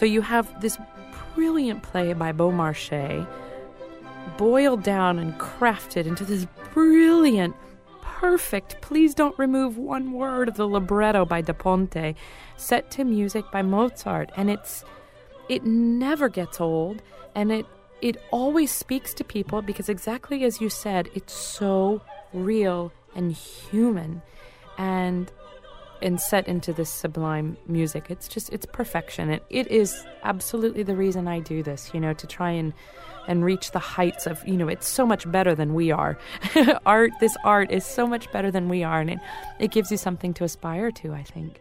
So you have this brilliant play by Beaumarchais boiled down and crafted into this brilliant, perfect, please don't remove one word of the libretto by Da Ponte, set to music by Mozart. And it's it never gets old and it it always speaks to people because exactly as you said, it's so real and human and and set into this sublime music. It's just it's perfection. It it is absolutely the reason I do this, you know, to try and and reach the heights of, you know, it's so much better than we are. art, this art is so much better than we are, and it, it gives you something to aspire to, I think.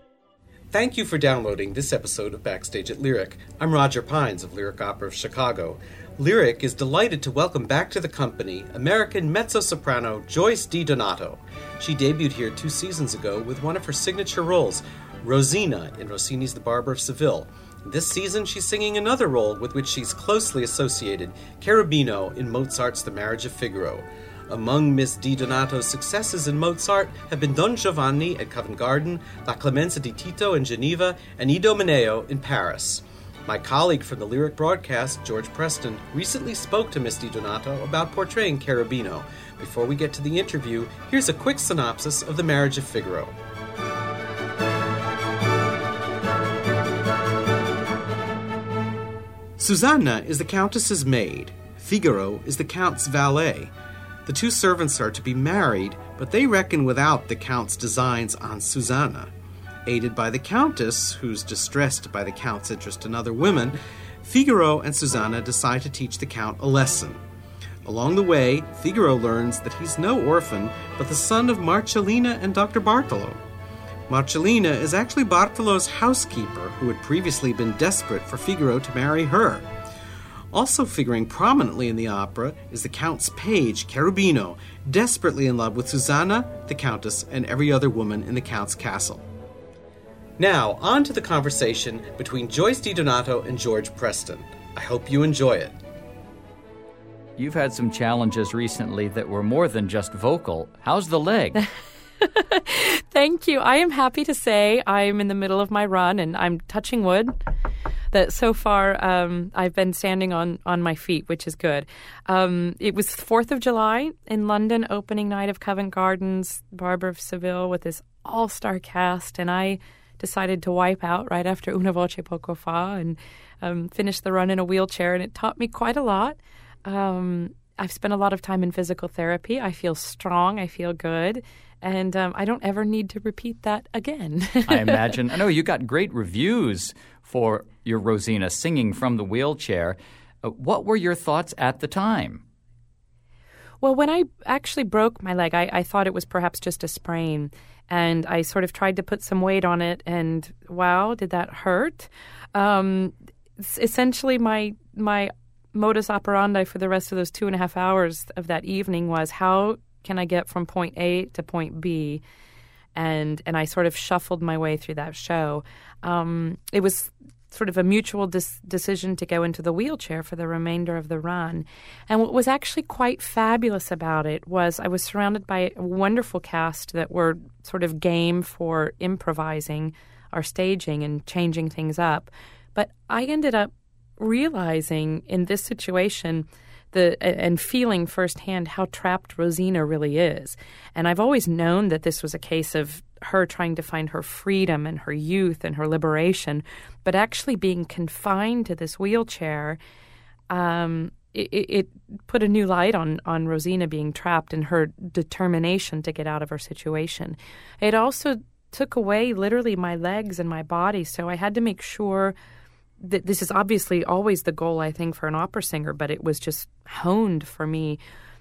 Thank you for downloading this episode of Backstage at Lyric. I'm Roger Pines of Lyric Opera of Chicago. Lyric is delighted to welcome back to the company American mezzo soprano Joyce DiDonato. She debuted here two seasons ago with one of her signature roles, Rosina in Rossini's The Barber of Seville. This season, she's singing another role with which she's closely associated, Cherubino in Mozart's The Marriage of Figaro. Among Miss DiDonato's successes in Mozart have been Don Giovanni at Covent Garden, La Clemenza di Tito in Geneva, and Idomeneo in Paris. My colleague from the Lyric broadcast, George Preston, recently spoke to Miss DiDonato about portraying Cherubino. Before we get to the interview, here's a quick synopsis of The Marriage of Figaro. Susanna is the Countess's maid. Figaro is the Count's valet. The two servants are to be married, but they reckon without the Count's designs on Susanna. Aided by the Countess, who's distressed by the Count's interest in other women, Figaro and Susanna decide to teach the Count a lesson. Along the way, Figaro learns that he's no orphan, but the son of Marcellina and Dr. Bartolo. Marcellina is actually Bartolo's housekeeper, who had previously been desperate for Figaro to marry her. Also figuring prominently in the opera is the Count's page, Cherubino, desperately in love with Susanna, the Countess, and every other woman in the Count's castle. Now, on to the conversation between Joyce DiDonato and George Preston. I hope you enjoy it. You've had some challenges recently that were more than just vocal. How's the leg? Thank you. I am happy to say I'm in the middle of my run and I'm touching wood. That so far um, I've been standing on, on my feet, which is good. Um, it was 4th of July in London, opening night of Covent Gardens, Barber of Seville, with this all star cast, and I decided to wipe out right after Una Voce Poco Fa and um, finish the run in a wheelchair, and it taught me quite a lot. Um, I've spent a lot of time in physical therapy. I feel strong. I feel good and um, I don't ever need to repeat that again. I imagine. I know you got great reviews for your Rosina singing from the wheelchair. Uh, what were your thoughts at the time? Well, when I actually broke my leg, I, I, thought it was perhaps just a sprain. And I sort of tried to put some weight on it, and wow, did that hurt? Um, essentially, my my modus operandi for the rest of those two and a half hours of that evening was how can I get from point A to point B? And and I sort of shuffled my way through that show. Um, it was sort of a mutual dis- decision to go into the wheelchair for the remainder of the run. And what was actually quite fabulous about it was I was surrounded by a wonderful cast that were sort of game for improvising our staging and changing things up. But I ended up realizing in this situation the and feeling firsthand how trapped Rosina really is. And I've always known that this was a case of her trying to find her freedom and her youth and her liberation, but actually being confined to this wheelchair. Um, it, it, put a new light on on Rosina being trapped and her determination to get out of her situation. It also took away literally my legs and my body, so I had to make sure th- this is obviously always the goal, I think, for an opera singer, but it was just honed for me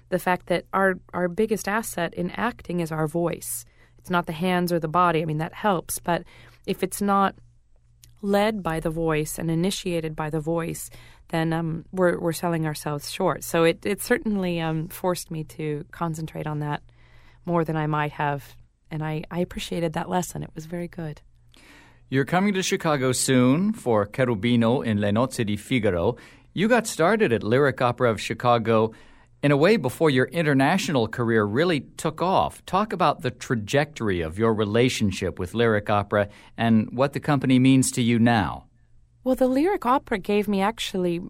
the fact that our, our biggest asset in acting is our voice. It's not the hands or the body. I mean, that helps, but if it's not led by the voice and initiated by the voice, then um, we're we're selling ourselves short. So it it certainly um, forced me to concentrate on that more than I might have, and I, I appreciated that lesson. It was very good. You're coming to Chicago soon for Cherubino in Le Nozze di Figaro. You got started at Lyric Opera of Chicago in a way before your international career really took off. Talk about the trajectory of your relationship with Lyric Opera and what the company means to you now. Well, the Lyric Opera gave me actually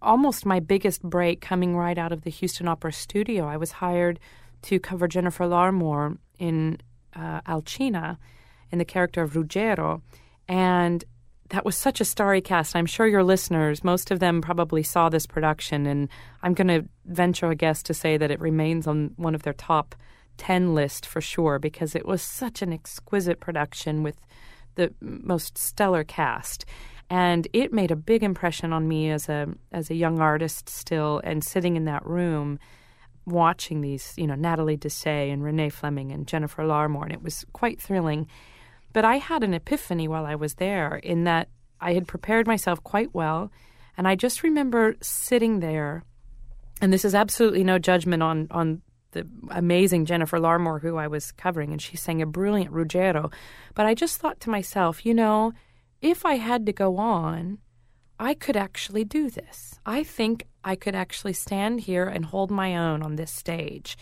almost my biggest break coming right out of the Houston Opera studio. I was hired to cover Jennifer Larmore in uh, Alcina in the character of Ruggiero. And that was such a starry cast. I'm sure your listeners, most of them probably saw this production, and I'm going to venture a guess to say that it remains on one of their top 10 list for sure because it was such an exquisite production with the most stellar cast. And it made a big impression on me as a as a young artist still and sitting in that room watching these, you know, Natalie Dessay and Renee Fleming and Jennifer Larmore, and it was quite thrilling. But I had an epiphany while I was there in that I had prepared myself quite well. And I just remember sitting there, and this is absolutely no judgment on, on the amazing Jennifer Larmore who I was covering, and she sang a brilliant Ruggiero. But I just thought to myself, you know, if I had to go on, I could actually do this. I think I could actually stand here and hold my own on this stage.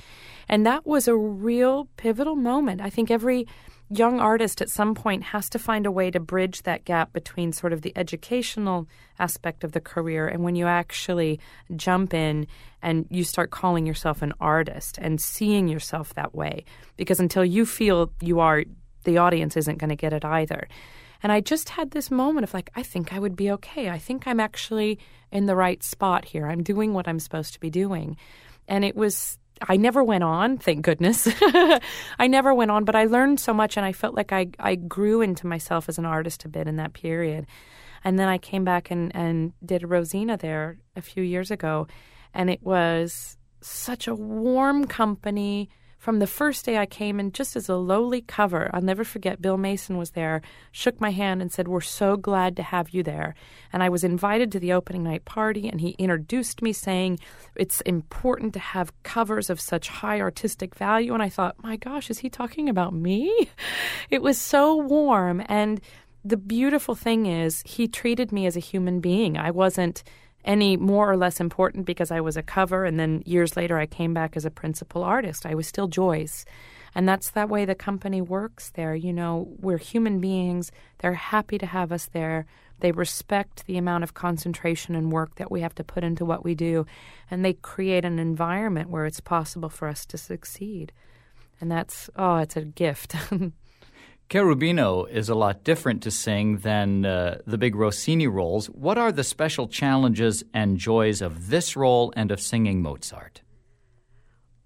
And that was a real pivotal moment. I think every young artist at some point has to find a way to bridge that gap between sort of the educational aspect of the career and when you actually jump in and you start calling yourself an artist and seeing yourself that way. Because until you feel you are, the audience isn't going to get it either. And I just had this moment of like, I think I would be okay. I think I'm actually in the right spot here. I'm doing what I'm supposed to be doing. And it was I never went on, thank goodness. I never went on, but I learned so much and I felt like I, I grew into myself as an artist a bit in that period. And then I came back and, and did Rosina there a few years ago. And it was such a warm company from the first day I came in, just as a lowly cover, I'll never forget Bill Mason was there, shook my hand, and said, We're so glad to have you there. And I was invited to the opening night party, and he introduced me, saying, It's important to have covers of such high artistic value. And I thought, My gosh, is he talking about me? It was so warm. And the beautiful thing is, he treated me as a human being. I wasn't any more or less important because I was a cover, and then years later I came back as a principal artist. I was still Joyce. And that's that way the company works there. You know, we're human beings. They're happy to have us there. They respect the amount of concentration and work that we have to put into what we do. And they create an environment where it's possible for us to succeed. And that's, oh, it's a gift. Cherubino is a lot different to sing than uh, the big Rossini roles. What are the special challenges and joys of this role and of singing Mozart?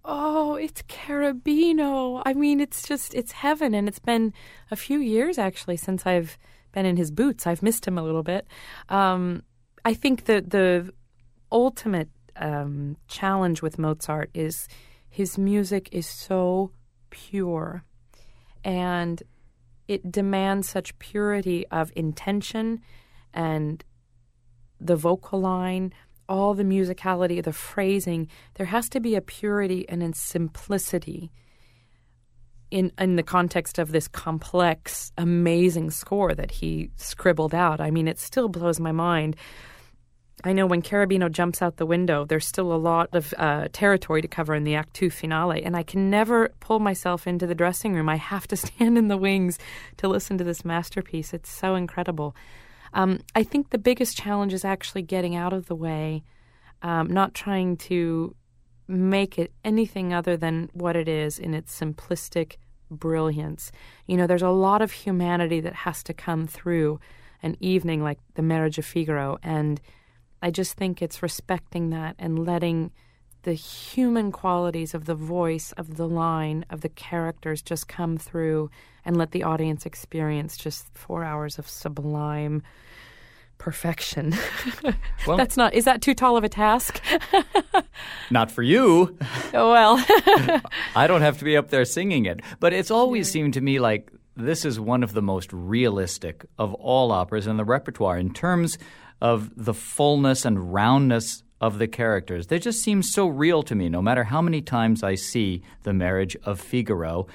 Oh, it's Cherubino. I mean, it's just, it's heaven. And it's been a few years actually since I've been in his boots. I've missed him a little bit. Um, I think that the ultimate um, challenge with Mozart is his music is so pure. And it demands such purity of intention and the vocal line, all the musicality, the phrasing. There has to be a purity and a simplicity in in the context of this complex, amazing score that he scribbled out. I mean, it still blows my mind I know when Cherubino jumps out the window, there's still a lot of uh, territory to cover in the Act Two finale, and I can never pull myself into the dressing room. I have to stand in the wings to listen to this masterpiece. It's so incredible. Um, I think the biggest challenge is actually getting out of the way, um, not trying to make it anything other than what it is in its simplistic brilliance. You know, there's a lot of humanity that has to come through an evening like the Marriage of Figaro, and I just think it's respecting that and letting the human qualities of the voice, of the line, of the characters just come through and let the audience experience just four hours of sublime perfection. Well, That's not, is that too tall of a task? not for you. Oh, well. I don't have to be up there singing it. But it's always seemed to me like this is one of the most realistic of all operas in the repertoire in terms of the fullness and roundness of the characters. They just seem so real to me, no matter how many times I see The Marriage of Figaro.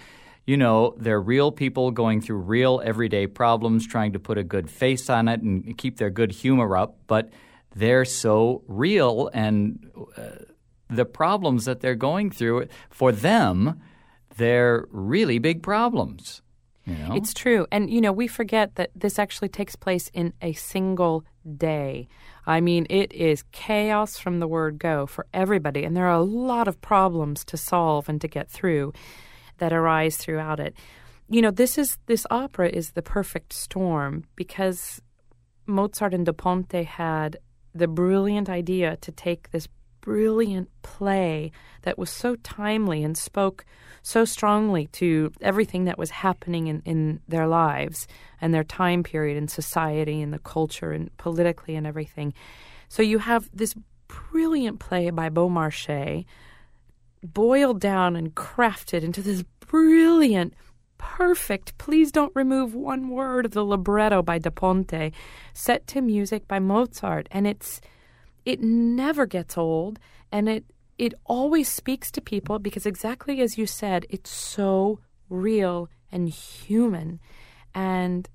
You know, they're real people going through real everyday problems, trying to put a good face on it and keep their good humor up, but they're so real and uh, the problems that they're going through for them they're really big problems you know? It's true. And, you know, we forget that this actually takes place in a single day. I mean, it is chaos from the word go for everybody. And there are a lot of problems to solve and to get through that arise throughout it. You know, this is this opera is the perfect storm because Mozart and Da Ponte had the brilliant idea to take this brilliant play that was so timely and spoke so strongly to everything that was happening in, in their lives and their time period and society and the culture and politically and everything. So you have this brilliant play by Beaumarchais boiled down and crafted into this brilliant, perfect, please don't remove one word of the libretto by Da Ponte, set to music by Mozart. And it's it never gets old and it it always speaks to people because exactly as you said, it's so real and human and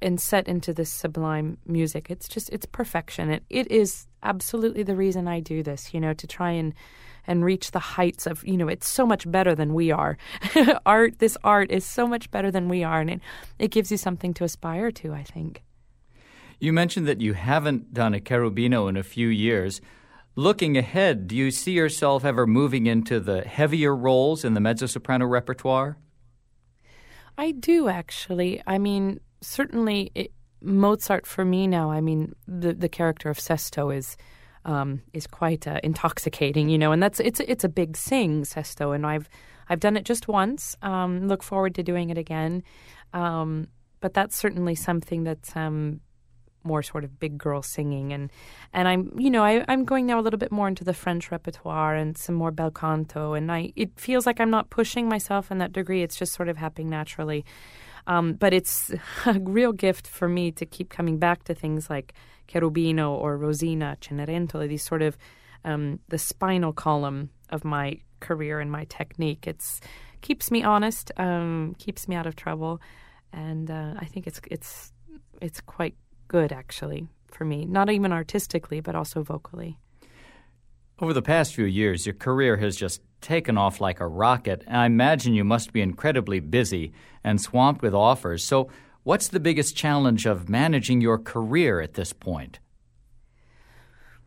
and set into this sublime music. It's just it's perfection. It it is absolutely the reason I do this, you know, to try and and reach the heights of, you know, it's so much better than we are. art this art is so much better than we are and it, it gives you something to aspire to, I think. You mentioned that you haven't done a Cherubino in a few years. Looking ahead, do you see yourself ever moving into the heavier roles in the mezzo soprano repertoire? I do actually. I mean, certainly it, Mozart for me now. I mean, the the character of Sesto is um, is quite uh, intoxicating, you know, and that's it's it's a big sing Sesto, and I've I've done it just once. Um, look forward to doing it again, um, but that's certainly something that's um, more sort of big girl singing. And and I'm you know I, I'm going now a little bit more into the French repertoire and some more bel canto. And I it feels like I'm not pushing myself in that degree. It's just sort of happening naturally. Um, but it's a real gift for me to keep coming back to things like Cherubino or Rosina Cenerentola these sort of um, the spinal column of my career and my technique. It's keeps me honest um, keeps me out of trouble. And uh, I think it's it's it's quite good, actually, for me, not even artistically, but also vocally. Over the past few years, your career has just taken off like a rocket, and I imagine you must be incredibly busy and swamped with offers. So, what's the biggest challenge of managing your career at this point?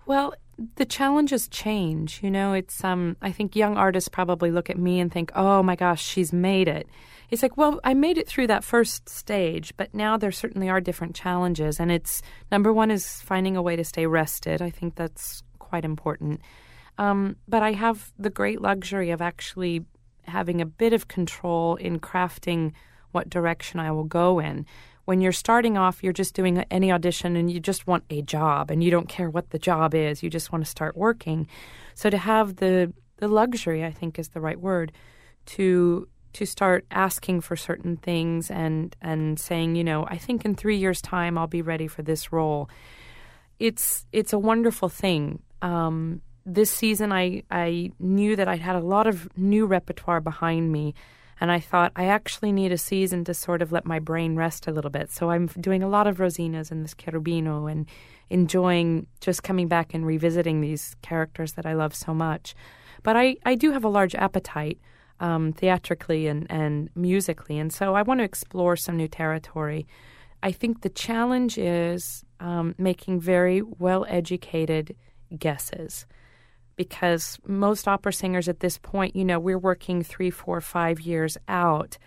Well, the challenges change. You know, it's um I think young artists probably look at me and think, "Oh my gosh, she's made it." It's like, "Well, I made it through that first stage, but now there certainly are different challenges and it's number 1 is finding a way to stay rested. I think that's quite important. Um, but I have the great luxury of actually having a bit of control in crafting what direction I will go in when you're starting off, you're just doing any audition and you just want a job and you don't care what the job is. You just want to start working. So to have the the luxury, I think is the right word, to to start asking for certain things and and saying, you know, I think in 3 years time I'll be ready for this role. It's it's a wonderful thing. Um, this season I I knew that I had a lot of new repertoire behind me and I thought, I actually need a season to sort of let my brain rest a little bit. So I'm doing a lot of Rosinas and this Cherubino and enjoying just coming back and revisiting these characters that I love so much. But I, I do have a large appetite um, theatrically and, and musically. And so I want to explore some new territory. I think the challenge is um, making very well educated guesses because most opera singers at this point, you know, we're working three, four, five years out,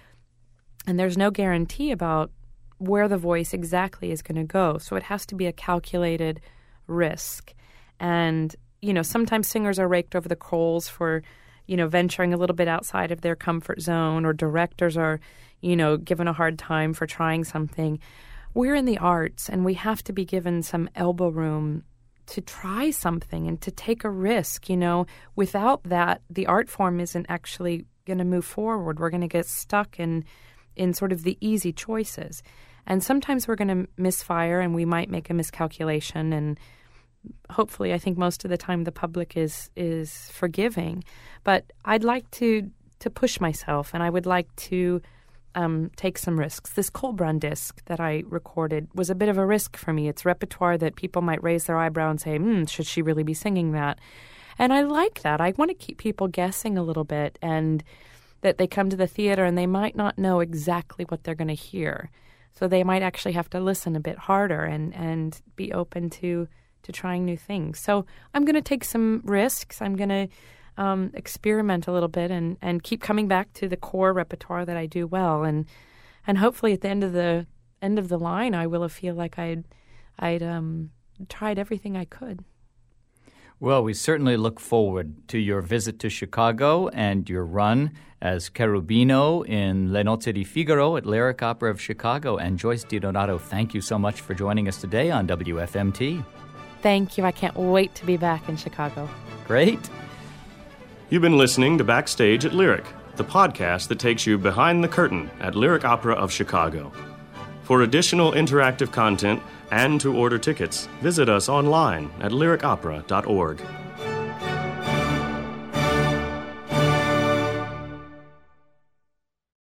and there's no guarantee about where the voice exactly is going to go. So it has to be a calculated risk. And, you know, sometimes singers are raked over the coals for, you know, venturing a little bit outside of their comfort zone, or directors are, you know, given a hard time for trying something. We're in the arts, and we have to be given some elbow room to try something and to take a risk. You know, without that, the art form isn't actually going to move forward. We're going to get stuck in in sort of the easy choices. And sometimes we're going to misfire and we might make a miscalculation and hopefully I think most of the time the public is is forgiving. But I'd like to to push myself and I would like to um, take some risks. This Colbran disc that I recorded was a bit of a risk for me. It's repertoire that people might raise their eyebrow and say, hmm, should she really be singing that? And I like that. I want to keep people guessing a little bit and that they come to the theater and they might not know exactly what they're going to hear. So they might actually have to listen a bit harder and, and be open to to trying new things. So I'm going to take some risks. I'm going to um, experiment a little bit and, and keep coming back to the core repertoire that I do well. And and hopefully at the end of the end of the line, I will feel like I'd I'd um, tried everything I could. Well, we certainly look forward to your visit to Chicago and your run as Cherubino in Le Nozze di Figaro at Lyric Opera of Chicago. And Joyce DiDonato, thank you so much for joining us today on WFMT. Thank you. I can't wait to be back in Chicago. Great. You've been listening to Backstage at Lyric, the podcast that takes you behind the curtain at Lyric Opera of Chicago. For additional interactive content and to order tickets, visit us online at lyricopera.org.